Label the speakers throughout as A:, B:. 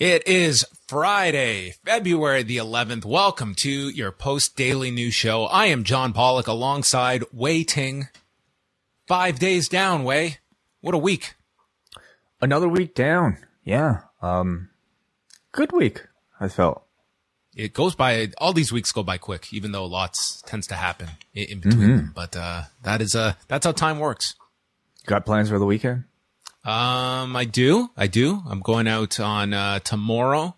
A: It is Friday, February the 11th. Welcome to your post daily news show. I am John Pollock alongside Wai Ting. Five days down, Wai. What a week.
B: Another week down. Yeah. Um, good week, I felt.
A: It goes by, all these weeks go by quick, even though lots tends to happen in, in between. Mm-hmm. But, uh, that is, uh, that's how time works.
B: Got plans for the weekend?
A: Um, I do. I do. I'm going out on uh, tomorrow,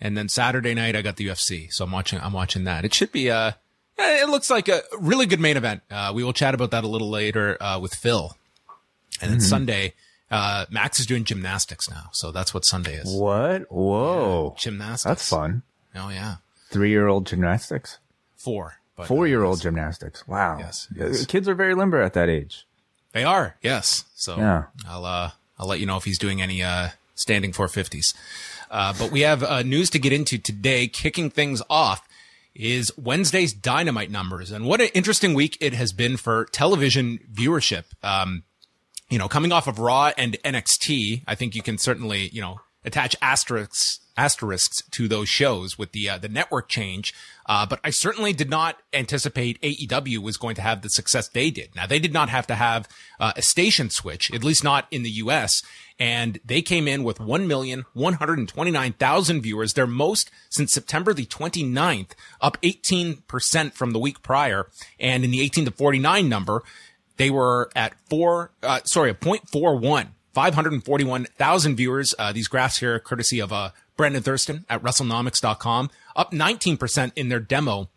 A: and then Saturday night I got the UFC, so I'm watching. I'm watching that. It should be uh it looks like a really good main event. Uh, we will chat about that a little later uh, with Phil, and then mm-hmm. Sunday. Uh, Max is doing gymnastics now, so that's what Sunday is.
B: What? Whoa!
A: Yeah, gymnastics.
B: That's fun.
A: Oh yeah.
B: Three-year-old gymnastics.
A: Four.
B: Four-year-old gymnastics. Wow.
A: Yes, yes.
B: Kids are very limber at that age.
A: They are. Yes. So yeah. I'll uh I'll let you know if he's doing any uh, standing 450s. Uh, but we have uh, news to get into today. Kicking things off is Wednesday's dynamite numbers. And what an interesting week it has been for television viewership. Um, you know, coming off of Raw and NXT, I think you can certainly, you know, attach asterisks asterisks to those shows with the uh, the network change. Uh, but I certainly did not anticipate AEW was going to have the success they did. Now they did not have to have uh, a station switch, at least not in the U.S. And they came in with 1,129,000 viewers, their most since September the 29th, up 18% from the week prior. And in the 18 to 49 number, they were at four, uh, sorry, a 0.41. 541,000 viewers. Uh, these graphs here, courtesy of uh, Brandon Thurston at WrestleNomics.com, up 19% in their demo,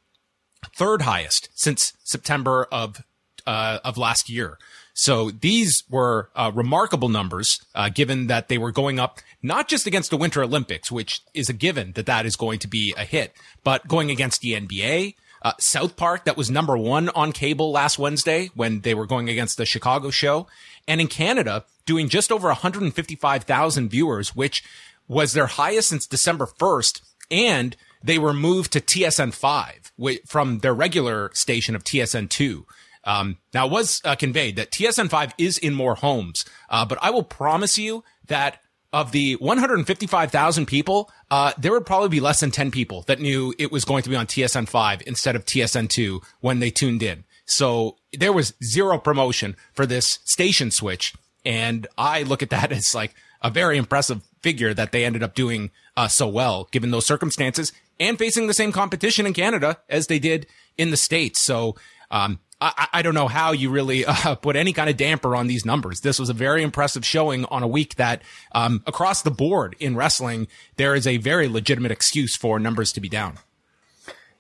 A: third highest since September of uh, of last year. So these were uh, remarkable numbers, uh, given that they were going up not just against the Winter Olympics, which is a given that that is going to be a hit, but going against the NBA, uh, South Park, that was number one on cable last Wednesday when they were going against the Chicago show, and in Canada, doing just over 155,000 viewers, which was their highest since December 1st. And they were moved to TSN 5 from their regular station of TSN 2. Um, now it was uh, conveyed that TSN 5 is in more homes, uh, but I will promise you that of the 155,000 people, uh, there would probably be less than 10 people that knew it was going to be on TSN 5 instead of TSN 2 when they tuned in. So there was zero promotion for this station switch. And I look at that as like a very impressive figure that they ended up doing uh, so well given those circumstances and facing the same competition in Canada as they did in the States. So, um, I, I, don't know how you really uh, put any kind of damper on these numbers. This was a very impressive showing on a week that, um, across the board in wrestling, there is a very legitimate excuse for numbers to be down.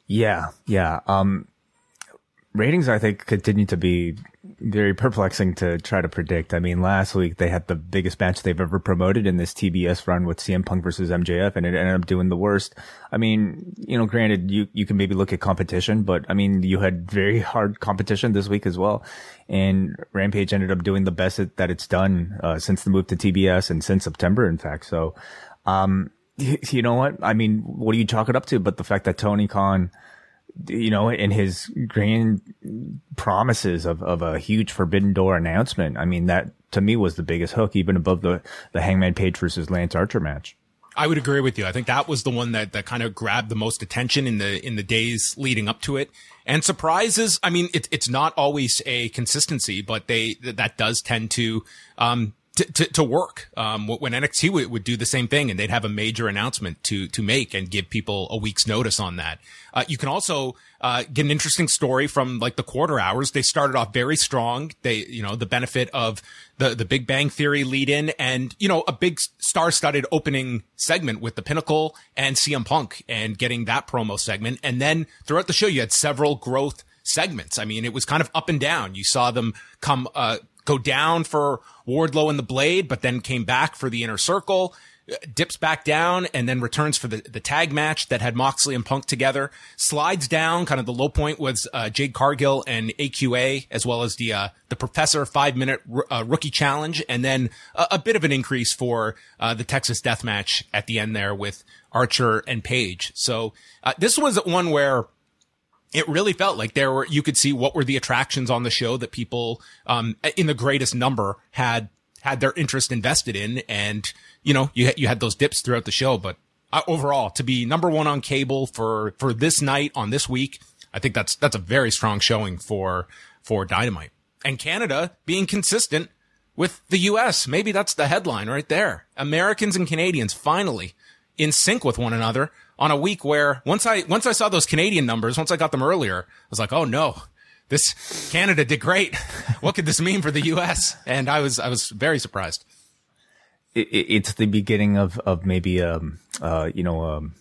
B: Yeah, yeah. Um, ratings, I think, continue to be very perplexing to try to predict. I mean, last week they had the biggest match they've ever promoted in this TBS run with CM Punk versus MJF, and it ended up doing the worst. I mean, you know, granted, you, you can maybe look at competition, but I mean, you had very hard competition this week as well. And Rampage ended up doing the best that it's done, uh, since the move to TBS and since September, in fact. So, um, you know what? I mean, what do you chalk it up to? But the fact that Tony Khan, you know, in his grand promises of, of a huge Forbidden Door announcement, I mean, that to me was the biggest hook, even above the, the Hangman Page versus Lance Archer match.
A: I would agree with you. I think that was the one that, that kind of grabbed the most attention in the, in the days leading up to it. And surprises, I mean, it, it's not always a consistency, but they, that does tend to, um, to, to, to work. Um, when NXT would, would, do the same thing and they'd have a major announcement to, to make and give people a week's notice on that. Uh, you can also, uh, get an interesting story from like the quarter hours. They started off very strong. They, you know, the benefit of the, the Big Bang Theory lead in and, you know, a big star studded opening segment with the Pinnacle and CM Punk and getting that promo segment. And then throughout the show, you had several growth segments. I mean, it was kind of up and down. You saw them come, uh, go down for Wardlow and the Blade, but then came back for the inner circle, dips back down and then returns for the, the tag match that had Moxley and Punk together, slides down. Kind of the low point was, uh, Jade Cargill and AQA, as well as the, uh, the professor five minute uh, rookie challenge. And then a, a, bit of an increase for, uh, the Texas death match at the end there with Archer and Page. So, uh, this was one where, it really felt like there were, you could see what were the attractions on the show that people, um, in the greatest number had, had their interest invested in. And, you know, you, you had those dips throughout the show, but uh, overall to be number one on cable for, for this night on this week, I think that's, that's a very strong showing for, for Dynamite and Canada being consistent with the US. Maybe that's the headline right there. Americans and Canadians finally in sync with one another on a week where once I, once I saw those Canadian numbers, once I got them earlier, I was like, Oh no, this Canada did great. What could this mean for the U.S.? And I was I was very surprised.
B: It, it's the beginning of of maybe um uh you know um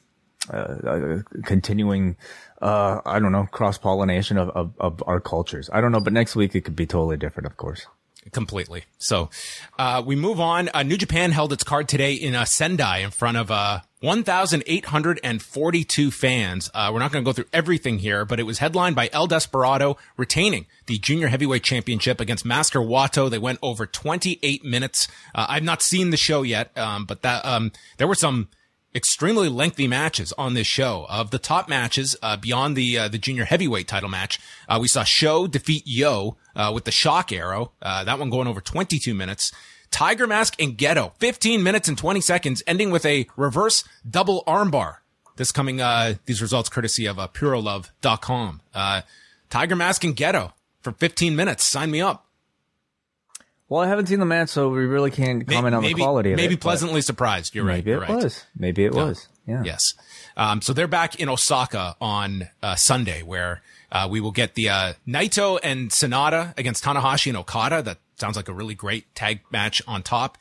B: uh, continuing uh I don't know cross pollination of, of of our cultures. I don't know, but next week it could be totally different, of course
A: completely. So, uh, we move on. Uh, New Japan held its card today in uh, Sendai in front of, uh, 1,842 fans. Uh, we're not going to go through everything here, but it was headlined by El Desperado retaining the junior heavyweight championship against Master Wato. They went over 28 minutes. Uh, I've not seen the show yet, um, but that, um, there were some, extremely lengthy matches on this show. Of the top matches, uh, beyond the uh, the junior heavyweight title match, uh, we saw SHO defeat YOH uh, with the shock arrow. Uh, that one going over 22 minutes. Tiger Mask and Gedo, 15 minutes and 20 seconds, ending with a reverse double armbar. This coming, uh, these results courtesy of uh, PuroLove.com. Uh, Tiger Mask and Gedo for 15 minutes. Sign me up.
B: Well, I haven't seen the match, so we really can't comment maybe, on the quality of
A: maybe
B: it.
A: Maybe pleasantly surprised. You're right.
B: Maybe
A: it
B: right. was. Maybe it was. Yeah.
A: Yes. Um, so they're back in Osaka on uh, Sunday, where uh, we will get the uh, Naito and Sanada against Tanahashi and Okada. That sounds like a really great tag match on top.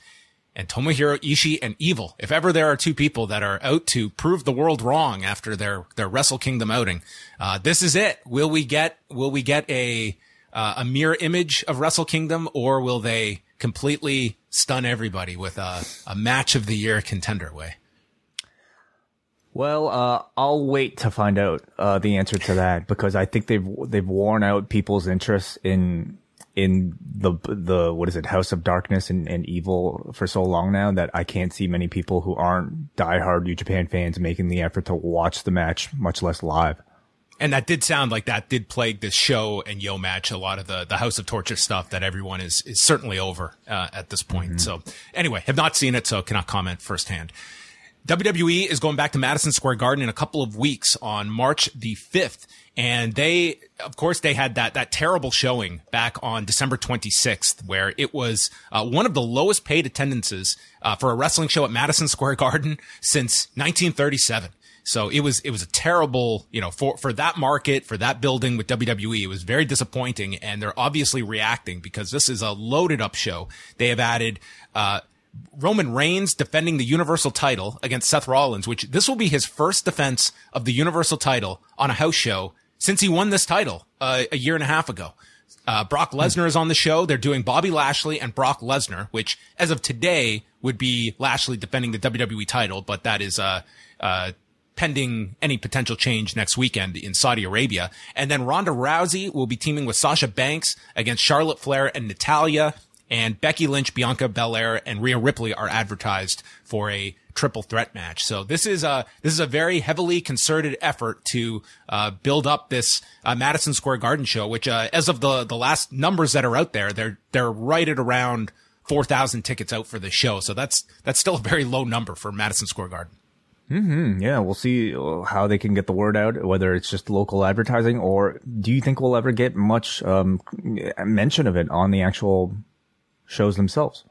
A: And Tomohiro Ishii and Evil. If ever there are two people that are out to prove the world wrong after their their Wrestle Kingdom outing, uh, this is it. Will we get will we get a uh, a mirror image of Wrestle Kingdom, or will they completely stun everybody with a, a match of the year contender way?
B: Well, uh, I'll wait to find out uh, the answer to that because I think they've they've worn out people's interest in in the the what is it House of Darkness and, and Evil for so long now that I can't see many people who aren't diehard New Japan fans making the effort to watch the match, much less live.
A: And that did sound like that did plague this show and YOH match a lot of the the House of Torture stuff that everyone is is certainly over uh, at this point. Mm-hmm. So anyway, have not seen it, so cannot comment firsthand. WWE is going back to Madison Square Garden in a couple of weeks on March the 5th. And they, of course, they had that, that terrible showing back on December 26th, where it was uh, one of the lowest paid attendances uh, for a wrestling show at Madison Square Garden since 1937. So it was, it was a terrible, you know, for, for that market, for that building with WWE, it was very disappointing. And they're obviously reacting because this is a loaded up show. They have added, uh, Roman Reigns defending the Universal title against Seth Rollins, which this will be his first defense of the Universal title on a house show since he won this title uh, a year and a half ago. Uh, Brock Lesnar is on the show. They're doing Bobby Lashley and Brock Lesnar, which as of today would be Lashley defending the WWE title, but that is, uh, uh, pending any potential change next weekend in Saudi Arabia. And then Ronda Rousey will be teaming with Sasha Banks against Charlotte Flair and Natalya And Becky Lynch, Bianca Belair, and Rhea Ripley are advertised for a triple threat match. So this is a this is a very heavily concerted effort to uh, build up this uh, Madison Square Garden show, which uh, as of the the last numbers that are out there, they're they're right at around four thousand tickets out for the show. So that's that's still a very low number for Madison Square Garden.
B: Mm-hmm. Yeah, we'll see how they can get the word out, whether it's just local advertising or do you think we'll ever get much um, mention of it on the actual shows themselves?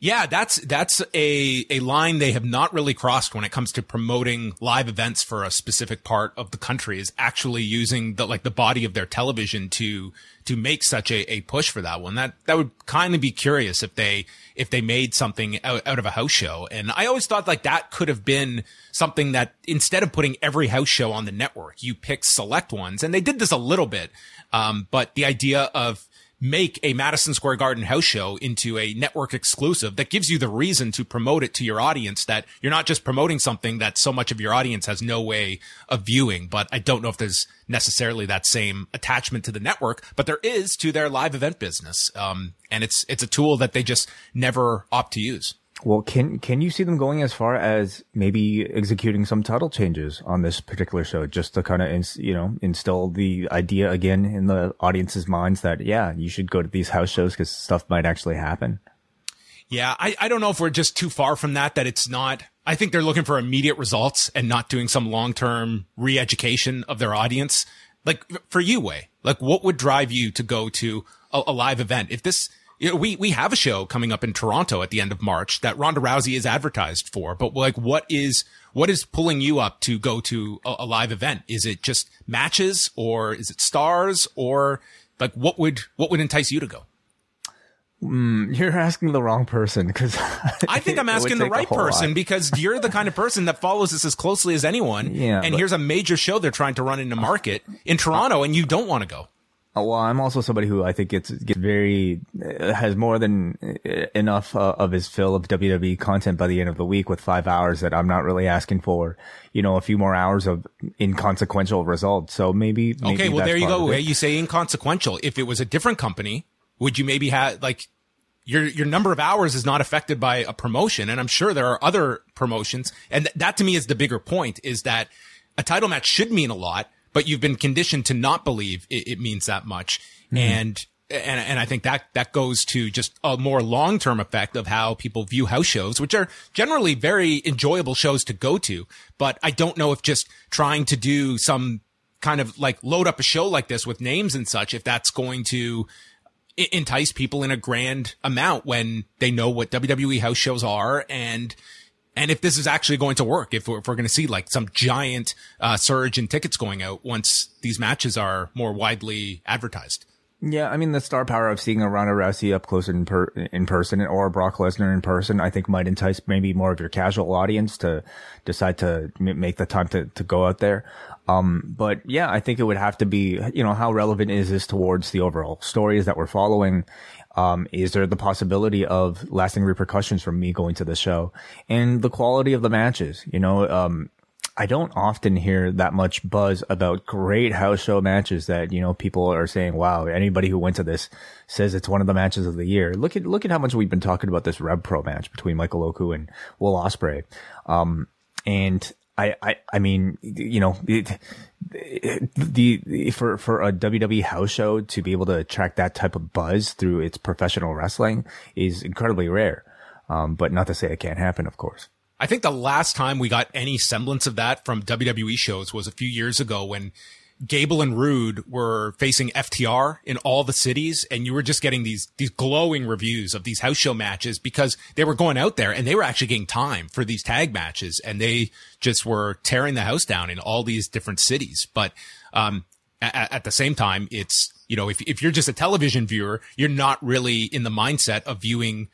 A: Yeah, that's that's a a line they have not really crossed when it comes to promoting live events for a specific part of the country is actually using the like the body of their television to to make such a, a push for that one. That that would kind of be curious if they if they made something out, out of a house show. And I always thought like that could have been something that instead of putting every house show on the network, you pick select ones. And they did this a little bit. Um, but the idea of make a Madison Square Garden house show into a network exclusive that gives you the reason to promote it to your audience that you're not just promoting something that so much of your audience has no way of viewing. But I don't know if there's necessarily that same attachment to the network, but there is to their live event business. Um, and it's, it's a tool that they just never opt to use.
B: Well, can can you see them going as far as maybe executing some title changes on this particular show, just to kind of ins- you know instill the idea again in the audience's minds that yeah, you should go to these house shows because stuff might actually happen.
A: Yeah, I, I don't know if we're just too far from that. That it's not. I think they're looking for immediate results and not doing some long term re education of their audience. Like for you, Wai, like what would drive you to go to a, a live event if this you know, we, we have a show coming up in Toronto at the end of March that Ronda Rousey is advertised for, but like, what is, what is pulling you up to go to a, a live event? Is it just matches or is it stars or like what would, what would entice you to go?
B: Mm, you're asking the wrong person because
A: I think I'm asking the right person lot. because you're the kind of person that follows this as closely as anyone.
B: Yeah,
A: and here's a major show they're trying to run in the market in Toronto, and you don't want to go.
B: Uh, well, I'm also somebody who I think gets, gets very, uh, has more than uh, enough uh, of his fill of WWE content by the end of the week with five hours that I'm not really asking for, you know, a few more hours of inconsequential results. So maybe, maybe
A: okay. Well, there you go. You say inconsequential. If it was a different company, would you maybe have like your your number of hours is not affected by a promotion? And I'm sure there are other promotions, and th- that to me is the bigger point: is that a title match should mean a lot but you've been conditioned to not believe it, it means that much. Mm-hmm. And, and, and I think that, that goes to just a more long-term effect of how people view house shows, which are generally very enjoyable shows to go to. But I don't know if just trying to do some kind of like load up a show like this with names and such, if that's going to entice people in a grand amount when they know what WWE house shows are and and if this is actually going to work, if we're, if we're going to see like some giant uh, surge in tickets going out once these matches are more widely advertised.
B: Yeah, I mean the star power of seeing a Ronda Rousey up close in, per- in person or Brock Lesnar in person, I think might entice maybe more of your casual audience to decide to m- make the time to, to go out there. Um, but yeah, I think it would have to be, you know, how relevant is this towards the overall stories that we're following? Um, is there the possibility of lasting repercussions from me going to the show and the quality of the matches? You know, um, I don't often hear that much buzz about great house show matches that, you know, people are saying, wow, anybody who went to this says it's one of the matches of the year. Look at, look at how much we've been talking about this Rev Pro match between Michael Oku and Will Ospreay. Um, and I, I, I mean, you know, it, the, for, for a WWE house show to be able to attract that type of buzz through its professional wrestling is incredibly rare. Um, but not to say it can't happen, of course.
A: I think the last time we got any semblance of that from WWE shows was a few years ago when Gable and Roode were facing FTR in all the cities, and you were just getting these these glowing reviews of these house show matches because they were going out there and they were actually getting time for these tag matches, and they just were tearing the house down in all these different cities. But um, at, at the same time, it's you know if if you're just a television viewer, you're not really in the mindset of viewing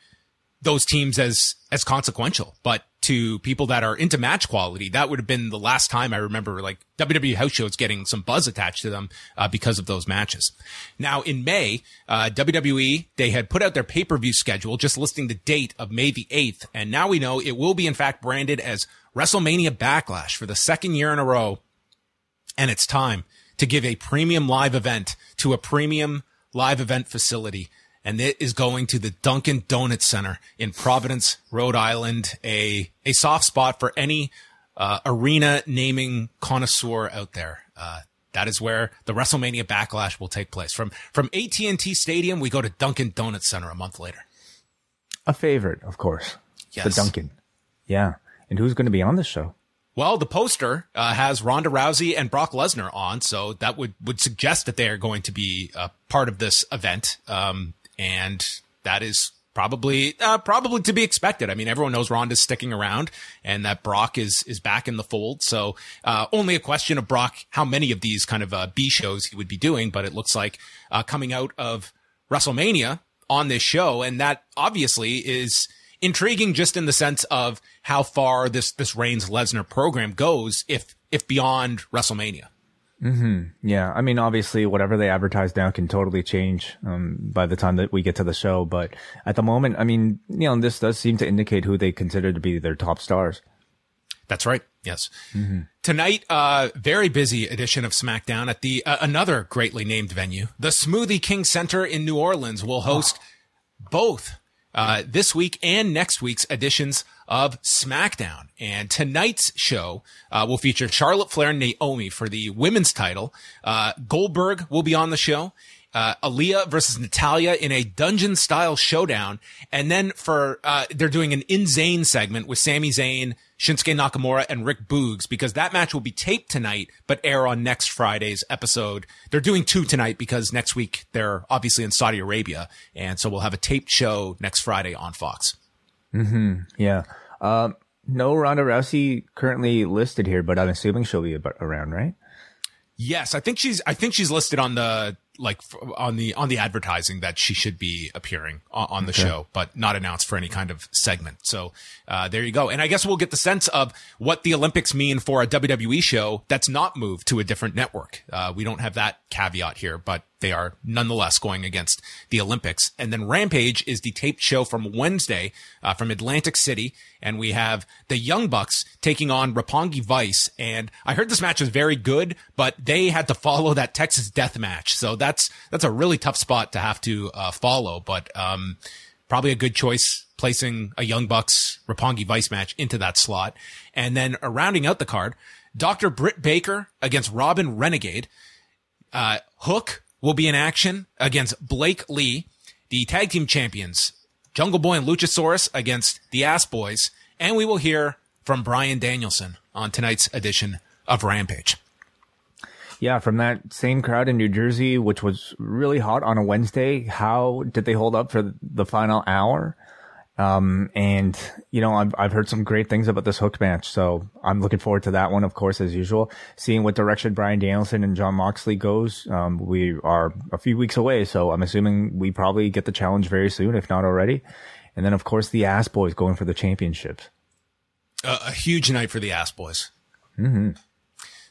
A: those teams as as consequential. But to people that are into match quality, that would have been the last time I remember like WWE house shows getting some buzz attached to them uh, because of those matches. Now in May, uh, WWE they had put out their pay per view schedule, just listing the date of May the eighth, and now we know it will be in fact branded as WrestleMania Backlash for the second year in a row, and it's time to give a premium live event to a premium live event facility and it is going to the Dunkin' Donuts Center in Providence, Rhode Island, a, a soft spot for any uh, arena naming connoisseur out there. Uh, that is where the WrestleMania backlash will take place. From from AT&T Stadium, we go to Dunkin' Donuts Center a month later.
B: A favorite, of course.
A: Yes.
B: The Dunkin'. Yeah. And who's going to be on the show?
A: Well, the poster uh, has Ronda Rousey and Brock Lesnar on, so that would would suggest that they are going to be uh, part of this event. Um, and that is probably uh, probably to be expected. I mean, everyone knows Ronda's sticking around and that Brock is is back in the fold. So uh, only a question of Brock how many of these kind of uh, B shows he would be doing. But it looks like uh, coming out of WrestleMania on this show, and that obviously is intriguing just in the sense of how far this this Reigns Lesnar program goes if if beyond WrestleMania.
B: Mm-hmm. Yeah, I mean, obviously, whatever they advertise now can totally change um, by the time that we get to the show. But at the moment, I mean, you know, this does seem to indicate who they consider to be their top stars.
A: That's right. Yes. Mm-hmm. Tonight, uh, very busy edition of SmackDown at the uh, another greatly named venue, the Smoothie King Center in New Orleans, will host oh. both uh, this week and next week's editions of SmackDown. And tonight's show uh, will feature Charlotte Flair and Naomi for the women's title. Uh, Goldberg will be on the show. Uh, Aliyah versus Natalya in a dungeon style showdown. And then for, uh, they're doing an In Zayn segment with Sami Zayn, Shinsuke Nakamura and Rick Boogs because that match will be taped tonight, but air on next Friday's episode. They're doing two tonight because next week they're obviously in Saudi Arabia. And so we'll have a taped show next Friday on Fox.
B: Mm-hmm. Yeah. Um, no Ronda Rousey currently listed here, but I'm assuming she'll be around, right?
A: Yes, I think she's. I think she's listed on the like on the on the advertising that she should be appearing on, on the okay. show, but not announced for any kind of segment. So uh, there you go. And I guess we'll get the sense of what the Olympics mean for a WWE show that's not moved to a different network. Uh, we don't have that caveat here, but they are nonetheless going against the Olympics. And then Rampage is the taped show from Wednesday uh, from Atlantic City. And we have the Young Bucks taking on Roppongi Vice. And I heard this match was very good, but they had to follow that Texas death match. So that's, that's a really tough spot to have to uh, follow. But, um, probably a good choice placing a Young Bucks Roppongi Vice match into that slot. And then uh, rounding out the card, Dr. Britt Baker against Robyn Renegade. Uh, Hook will be in action against Blake Li, the tag team champions, Jungle Boy and Luchasaurus against the Ass Boys. And we will hear from Bryan Danielson on tonight's edition of Rampage.
B: Yeah, from that same crowd in New Jersey, which was really hot on a Wednesday. How did they hold up for the final hour? Um, and you know, I've, I've heard some great things about this hook match. So I'm looking forward to that one, of course, as usual, seeing what direction Bryan Danielson and Jon Moxley goes. Um, we are a few weeks away. So I'm assuming we probably get the challenge very soon, if not already. And then, of course, the ass boys going for the championships.
A: Uh, a huge night for the ass boys. Mm-hmm.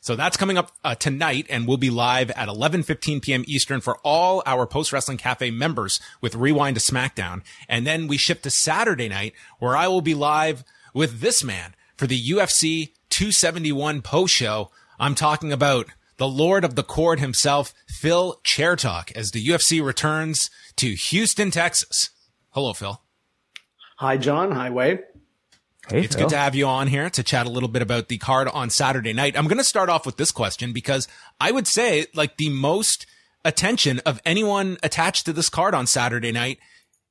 A: So that's coming up uh, tonight and we'll be live at 11:15 p.m. Eastern for all our Post Wrestling Cafe members with Rewind to SmackDown. And then we ship to Saturday night where I will be live with this man for the UFC 271 post show. I'm talking about the Lord of the Cord himself, Phil Chairtalk, as the UFC returns to Houston, Texas. Hello, Phil.
C: Hi, John. Hi, Wade.
A: Hey, it's Phil. good to have you on here to chat a little bit about the card on Saturday night. I'm going to start off with this question because I would say like the most attention of anyone attached to this card on Saturday night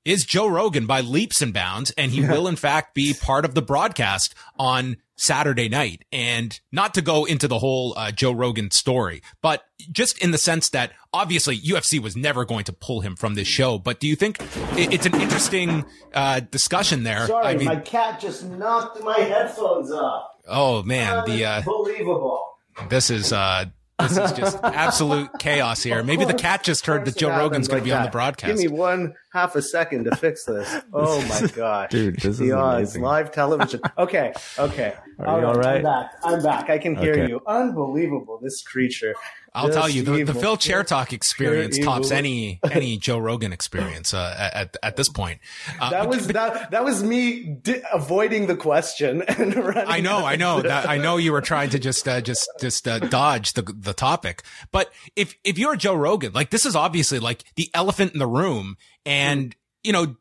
A: is Joe Rogan by leaps and bounds. And he yeah. will in fact be part of the broadcast on Saturday night. And not to go into the whole uh, Joe Rogan story, but just in the sense that obviously UFC was never going to pull him from this show. But do you think it's an interesting uh, discussion there?
C: Sorry, I mean, my cat just knocked my headphones off.
A: Oh man,
C: the uh, unbelievable.
A: This is uh, this is just absolute chaos here. Maybe the cat just heard that Joe Rogan's going to be on the broadcast.
C: Give me one half a second to fix this. Oh my gosh,
B: dude, this the is odds.
C: Amazing. Live television. Okay, okay.
B: Are all you all right?
C: I'm back. I'm back. I can hear okay. you. Unbelievable. This creature.
A: I'll tell you, the, the Phil Chairtalk experience tops any any Joe Rogan experience uh, at at this point.
C: Uh, that was but, that that was me di- avoiding the question and running.
A: I know, I know that I know you were trying to just uh, just just uh, dodge the the topic. But if if you're Joe Rogan, like this is obviously like the elephant in the room, and you know,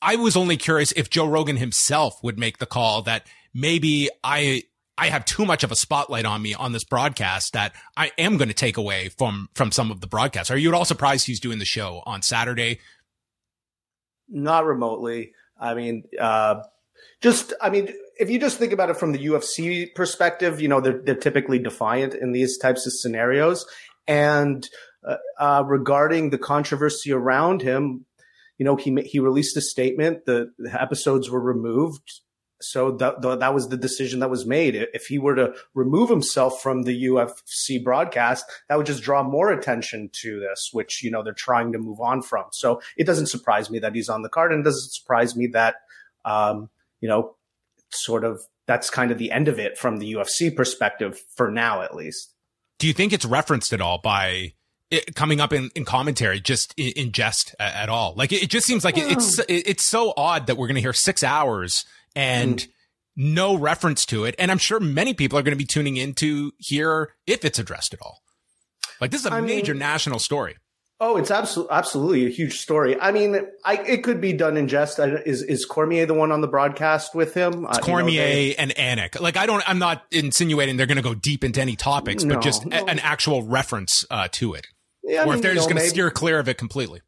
A: I was only curious if Joe Rogan himself would make the call that maybe I I have too much of a spotlight on me on this broadcast that I am going to take away from from some of the broadcasts. Are you at all surprised he's doing the show on Saturday?
C: Not remotely. I mean, uh, just I mean, if you just think about it from the UFC perspective, you know, they're they're typically defiant in these types of scenarios, and uh, uh, regarding the controversy around him, you know, he he released a statement. The, the episodes were removed so that, that was the decision that was made. If he were to remove himself from the UFC broadcast, that would just draw more attention to this, which, you know, they're trying to move on from. So it doesn't surprise me that he's on the card and it doesn't surprise me that, um, you know, sort of that's kind of the end of it from the UFC perspective for now, at least.
A: Do you think it's referenced at all by it, coming up in, in commentary, just in, in jest at, at, all? Like it, it, just seems like it, it's it's so odd that we're going to hear six hours and mm. no reference to it. And I'm sure many people are going to be tuning in to hear if it's addressed at all. Like this is a I major mean, national story.
C: Oh, it's absolutely absolutely a huge story. I mean, I, it could be done in jest. Is is Cormier the one on the broadcast with him?
A: It's uh, Cormier know, and Anik. Like I don't, I'm not insinuating they're going to go deep into any topics, no, but just no. a, an actual reference uh, to it. Yeah, or mean, if they're just going to steer clear of it completely.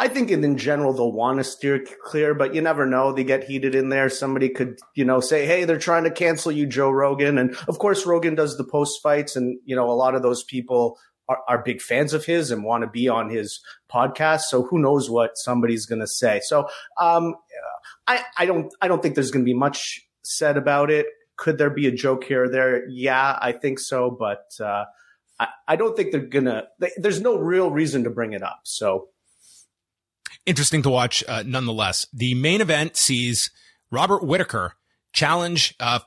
C: I think in, general they'll want to steer clear, but you never know. They get heated in there. Somebody could, you know, say, "Hey, they're trying to cancel you, Joe Rogan." And of course, Rogan does the post fights, and you know, a lot of those people are, are big fans of his and want to be on his podcast. So who knows what somebody's going to say? So um, I, I don't, I don't think there's going to be much said about it. Could there be a joke here or there? Yeah, I think so, but uh, I, I don't think they're gonna. They, there's no real reason to bring it up. So
A: interesting to watch uh, nonetheless. The main event sees Robert Whitaker challenge uh,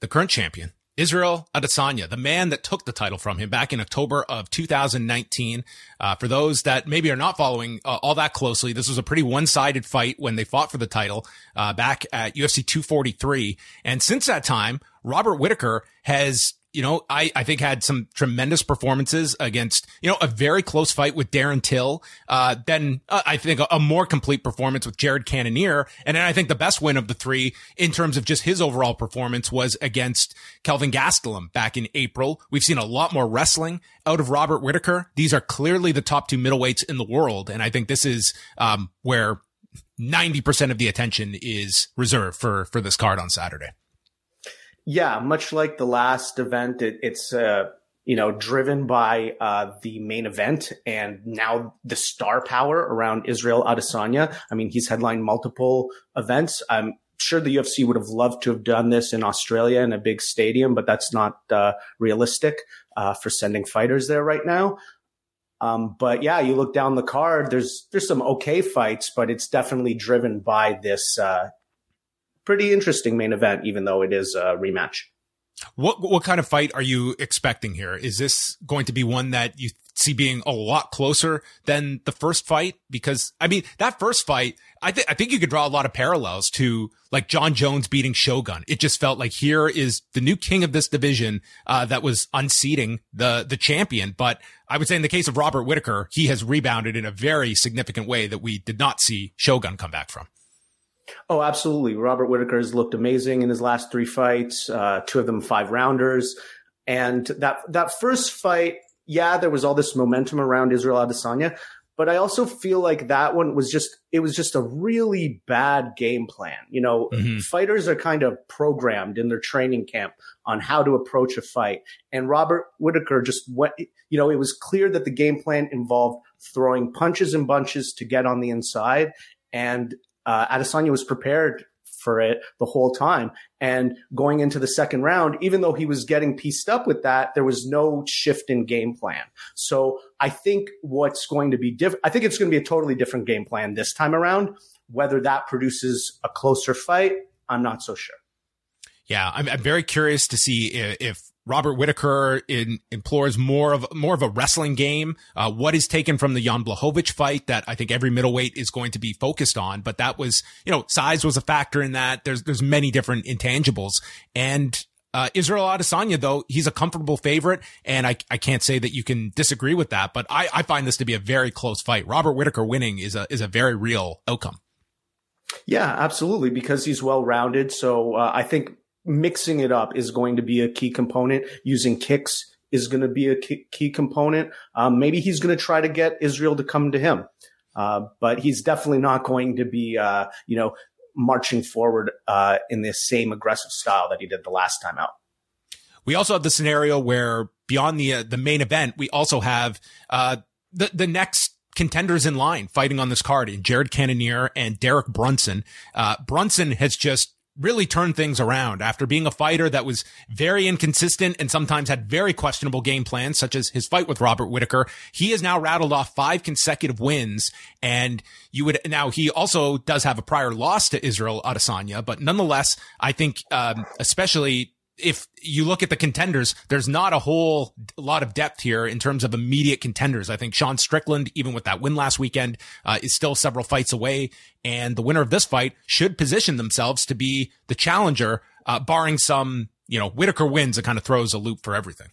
A: the current champion, Israel Adesanya, the man that took the title from him back in October of 2019. Uh, for those that maybe are not following uh, all that closely, this was a pretty one-sided fight when they fought for the title uh, back at UFC 243. And since that time, Robert Whitaker has you know, I, I think had some tremendous performances against, you know, a very close fight with Darren Till. Uh, then uh, I think a, a, more complete performance with Jared Cannonier. And then I think the best win of the three in terms of just his overall performance was against Kelvin Gastelum back in April. We've seen a lot more wrestling out of Robert Whitaker. These are clearly the top two middleweights in the world. And I think this is, um, where 90% of the attention is reserved for, for this card on Saturday.
C: Yeah, much like the last event, it, it's uh, you know driven by uh, the main event and now the star power around Israel Adesanya. I mean, he's headlined multiple events. I'm sure the UFC would have loved to have done this in Australia in a big stadium, but that's not uh, realistic uh, for sending fighters there right now. Um, but yeah, you look down the card. There's there's some okay fights, but it's definitely driven by this uh, pretty interesting main event, even though it is a rematch.
A: What what kind of fight are you expecting here? Is this going to be one that you see being a lot closer than the first fight? Because I mean, that first fight, I think I think you could draw a lot of parallels to like Jon Jones beating Shogun. It just felt like here is the new king of this division uh, that was unseating the the champion. But I would say in the case of Robert Whitaker, he has rebounded in a very significant way that we did not see Shogun come back from.
C: Oh, absolutely. Robert Whitaker has looked amazing in his last three fights, uh, two of them five rounders. And that, that first fight, yeah, there was all this momentum around Israel Adesanya, but I also feel like that one was just, it was just a really bad game plan. You know, mm-hmm. fighters are kind of programmed in their training camp on how to approach a fight. And Robert Whitaker just went, you know, it was clear that the game plan involved throwing punches and bunches to get on the inside. And uh, Adesanya was prepared for it the whole time. And going into the second round, even though he was getting pieced up with that, there was no shift in game plan. So I think what's going to be different, I think it's going to be a totally different game plan this time around. Whether that produces a closer fight, I'm not so sure.
A: Yeah, I'm, I'm very curious to see if, if Robert Whitaker in, implores more of more of a wrestling game. Uh, what is taken from the Jan Blachowicz fight that I think every middleweight is going to be focused on, but that was you know size was a factor in that. There's there's many different intangibles and. Uh, Israel Adesanya, though, he's a comfortable favorite, and I, I can't say that you can disagree with that. But I, I find this to be a very close fight. Robert Whitaker winning is a is a very real outcome.
C: Yeah, absolutely, because he's well rounded. So uh, I think mixing it up is going to be a key component. Using kicks is going to be a key, component. Um, maybe he's going to try to get Israel to come to him, uh, but he's definitely not going to be, uh, you know, marching forward uh, in the same aggressive style that he did the last time out.
A: We also have the scenario where beyond the uh, the main event, we also have uh, the the next contenders in line fighting on this card in Jared Cannonier and Derek Brunson. Uh, Brunson has just really turned things around after being a fighter that was very inconsistent and sometimes had very questionable game plans, such as his fight with Robert Whitaker. He has now rattled off five consecutive wins. And you would now he also does have a prior loss to Israel Adesanya, but nonetheless, I think, um, especially if you look at the contenders, there's not a whole lot of depth here in terms of immediate contenders. I think Sean Strickland, even with that win last weekend, uh, is still several fights away. And the winner of this fight should position themselves to be the challenger, uh, barring some, you know, Whitaker wins. It kind of throws a loop for everything.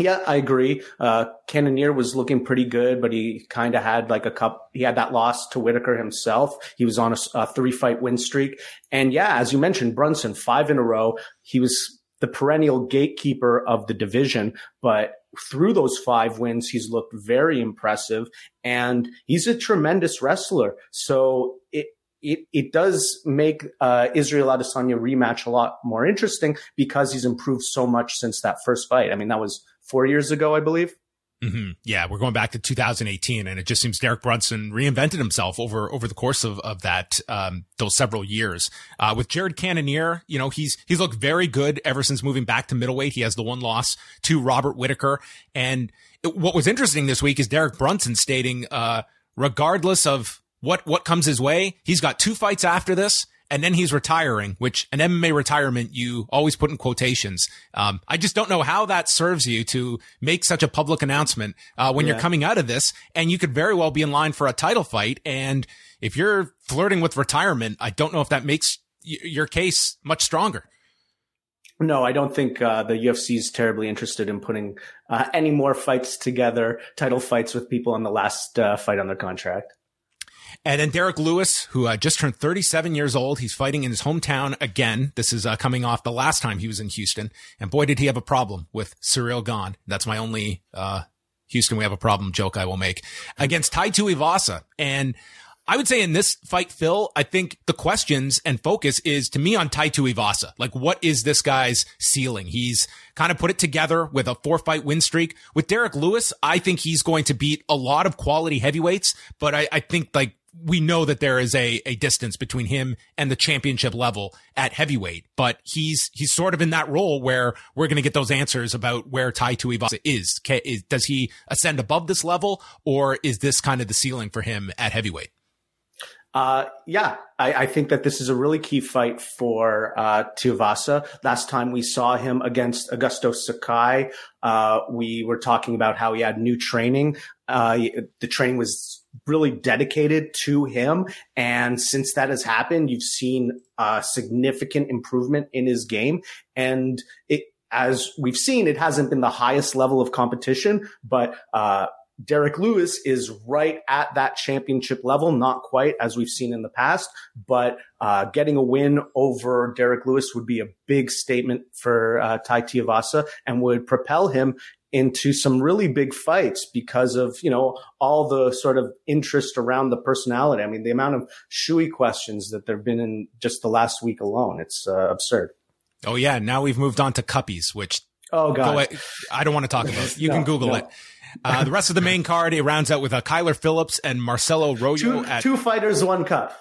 C: Yeah, I agree. Uh, Cannonier was looking pretty good, but he kind of had like a cup. He had that loss to Whitaker himself. He was on a, a three fight win streak. And yeah, as you mentioned, Brunson, five in a row. He was the perennial gatekeeper of the division, but through those five wins, he's looked very impressive and he's a tremendous wrestler. So it, it, it does make uh, Israel Adesanya rematch a lot more interesting because he's improved so much since that first fight. I mean, that was four years ago, I believe.
A: Mm-hmm. Yeah, we're going back to 2018, and it just seems Derek Brunson reinvented himself over over the course of of that um, those several years. Uh, with Jared Cannonier, you know he's he's looked very good ever since moving back to middleweight. He has the one loss to Robert Whitaker, and it, what was interesting this week is Derek Brunson stating, uh, regardless of what what comes his way, he's got two fights after this, and then he's retiring, which an MMA retirement you always put in quotations. Um, I just don't know how that serves you to make such a public announcement uh, when yeah. you're coming out of this, and you could very well be in line for a title fight. And if you're flirting with retirement, I don't know if that makes y- your case much stronger.
C: No, I don't think uh, the UFC is terribly interested in putting uh, any more fights together, title fights with people on the last uh, fight on their contract.
A: And then Derrick Lewis, who uh, just turned 37 years old. He's fighting in his hometown again. This is uh, coming off the last time he was in Houston. And boy, did he have a problem with Ciryl Gane. That's my only, uh, Houston, we have a problem joke I will make against Tai Tuivasa. And I would say in this fight, Phil, I think the questions and focus is to me on Tai Tuivasa. Like, what is this guy's ceiling? He's kind of put it together with a four fight win streak. With Derrick Lewis, I think he's going to beat a lot of quality heavyweights, but I, I think like we know that there is a, a distance between him and the championship level at heavyweight, but he's, he's sort of in that role where we're going to get those answers about where Tai Tuivasa is. is. Does he ascend above this level or is this kind of the ceiling for him at heavyweight?
C: Uh, yeah, I, I, think that this is a really key fight for uh, Tuivasa. Last time we saw him against Augusto Sakai, uh, we were talking about how he had new training. Uh, the training was really dedicated to him, and since that has happened, you've seen a significant improvement in his game. And it, as we've seen, it hasn't been the highest level of competition, but uh, Derrick Lewis is right at that championship level, not quite as we've seen in the past, but uh, getting a win over Derrick Lewis would be a big statement for uh, Tai Tuivasa and would propel him into some really big fights because of you know all the sort of interest around the personality. I mean, the amount of shoey questions that there've been in just the last week alone, it's uh, absurd.
A: Oh yeah, now we've moved on to cuppies, which
C: oh god,
A: go, I don't want to talk about. You no, can Google no. it. Uh, the rest of the main card, it rounds out with uh, Kyler Phillips and Marcelo Rojo.
C: Two,
A: at,
C: two fighters, one cup.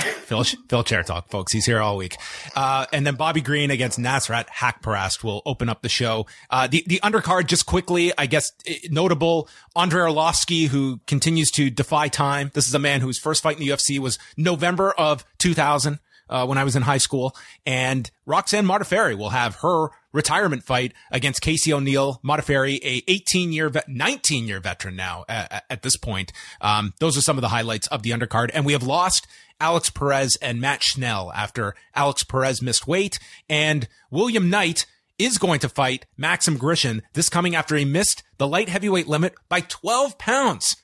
A: Phil, Phil Chair Talk, folks. He's here all week. Uh, and then Bobby Green against Nasrat Haqparast will open up the show. Uh, the, the undercard, just quickly, I guess, notable, Andrei Arlovski, who continues to defy time. This is a man whose first fight in the UFC was November of 2000 uh, when I was in high school. And Roxanne Modafferi will have her retirement fight against Casey O'Neill. Modafferi, a 18 year, 19 year veteran now at, at this point. Um, those are some of the highlights of the undercard. And we have lost Alex Perez and Matt Schnell after Alex Perez missed weight and William Knight is going to fight Maxim Grishin this coming after he missed the light heavyweight limit by 12 pounds.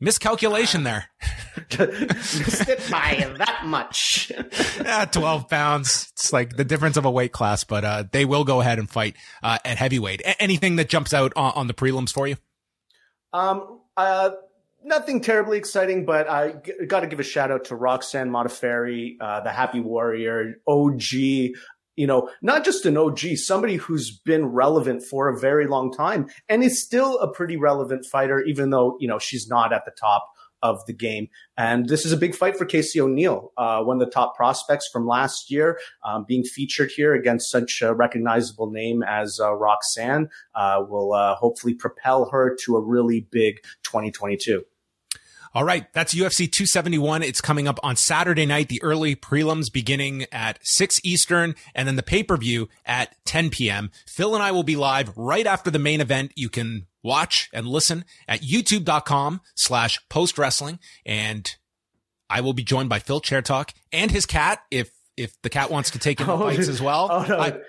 A: Miscalculation there.
C: Missed it by that much.
A: yeah, 12 pounds. It's like the difference of a weight class, but uh, they will go ahead and fight uh, at heavyweight. A- anything that jumps out on, on, the prelims for you?
C: Um, uh, nothing terribly exciting, but I g- got to give a shout out to Roxanne Modafferi, uh, the Happy Warrior, OG you know, not just an OG, somebody who's been relevant for a very long time and is still a pretty relevant fighter, even though, you know, she's not at the top of the game. And this is a big fight for Casey O'Neill, uh, one of the top prospects from last year, um, being featured here against such a recognizable name as uh, Roxanne uh, will uh, hopefully propel her to a really big 2022.
A: All right. That's UFC 271. It's coming up on Saturday night, the early prelims beginning at 6 Eastern and then the pay per view at 10 p.m. Phil and I will be live right after the main event. You can watch and listen at youtube.com slash post wrestling. And I will be joined by Phil Chertok and his cat if, if the cat wants to take in the oh, fights as well. Oh, no. I,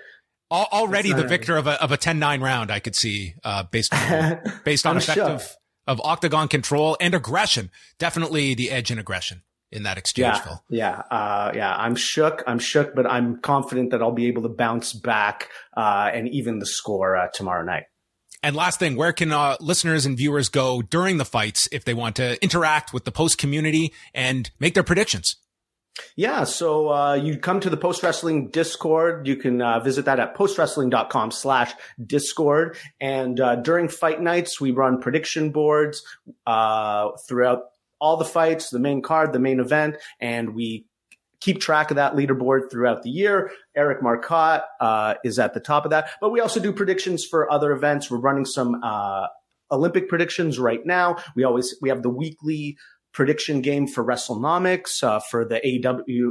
A: already the victor of a, of a 10-9 round, I could see, uh, based on, based on effective, sure of octagon control and aggression. Definitely the edge in aggression in that exchange,
C: yeah, Phil. Yeah, uh, yeah. I'm shook. I'm shook, but I'm confident that I'll be able to bounce back uh, and even the score uh, tomorrow night.
A: And last thing, where can uh, listeners and viewers go during the fights if they want to interact with the post community and make their predictions?
C: Yeah, so uh, you come to the Post Wrestling Discord. You can uh, visit that at postwrestling.com slash Discord. And uh, during fight nights, we run prediction boards uh, throughout all the fights, the main card, the main event, and we keep track of that leaderboard throughout the year. Eric Marcotte uh, is at the top of that. But we also do predictions for other events. We're running some uh, Olympic predictions right now. We always we have the weekly prediction game for WrestleNomics uh, for the AEW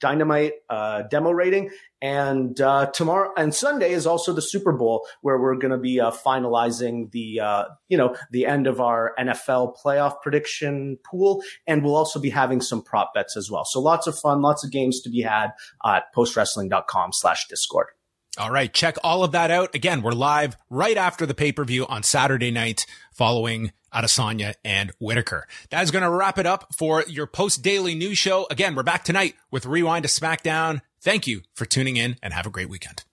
C: Dynamite uh, demo rating. And uh, tomorrow and Sunday is also the Super Bowl, where we're going to be uh, finalizing the uh, you know the end of our NFL playoff prediction pool, and we'll also be having some prop bets as well. So lots of fun, lots of games to be had at postwrestling.com/discord.
A: All right. Check all of that out. Again, we're live right after the pay per view on Saturday night following Adesanya and Whittaker. That is going to wrap it up for your post daily news show. Again, we're back tonight with Rewind to SmackDown. Thank you for tuning in and have a great weekend.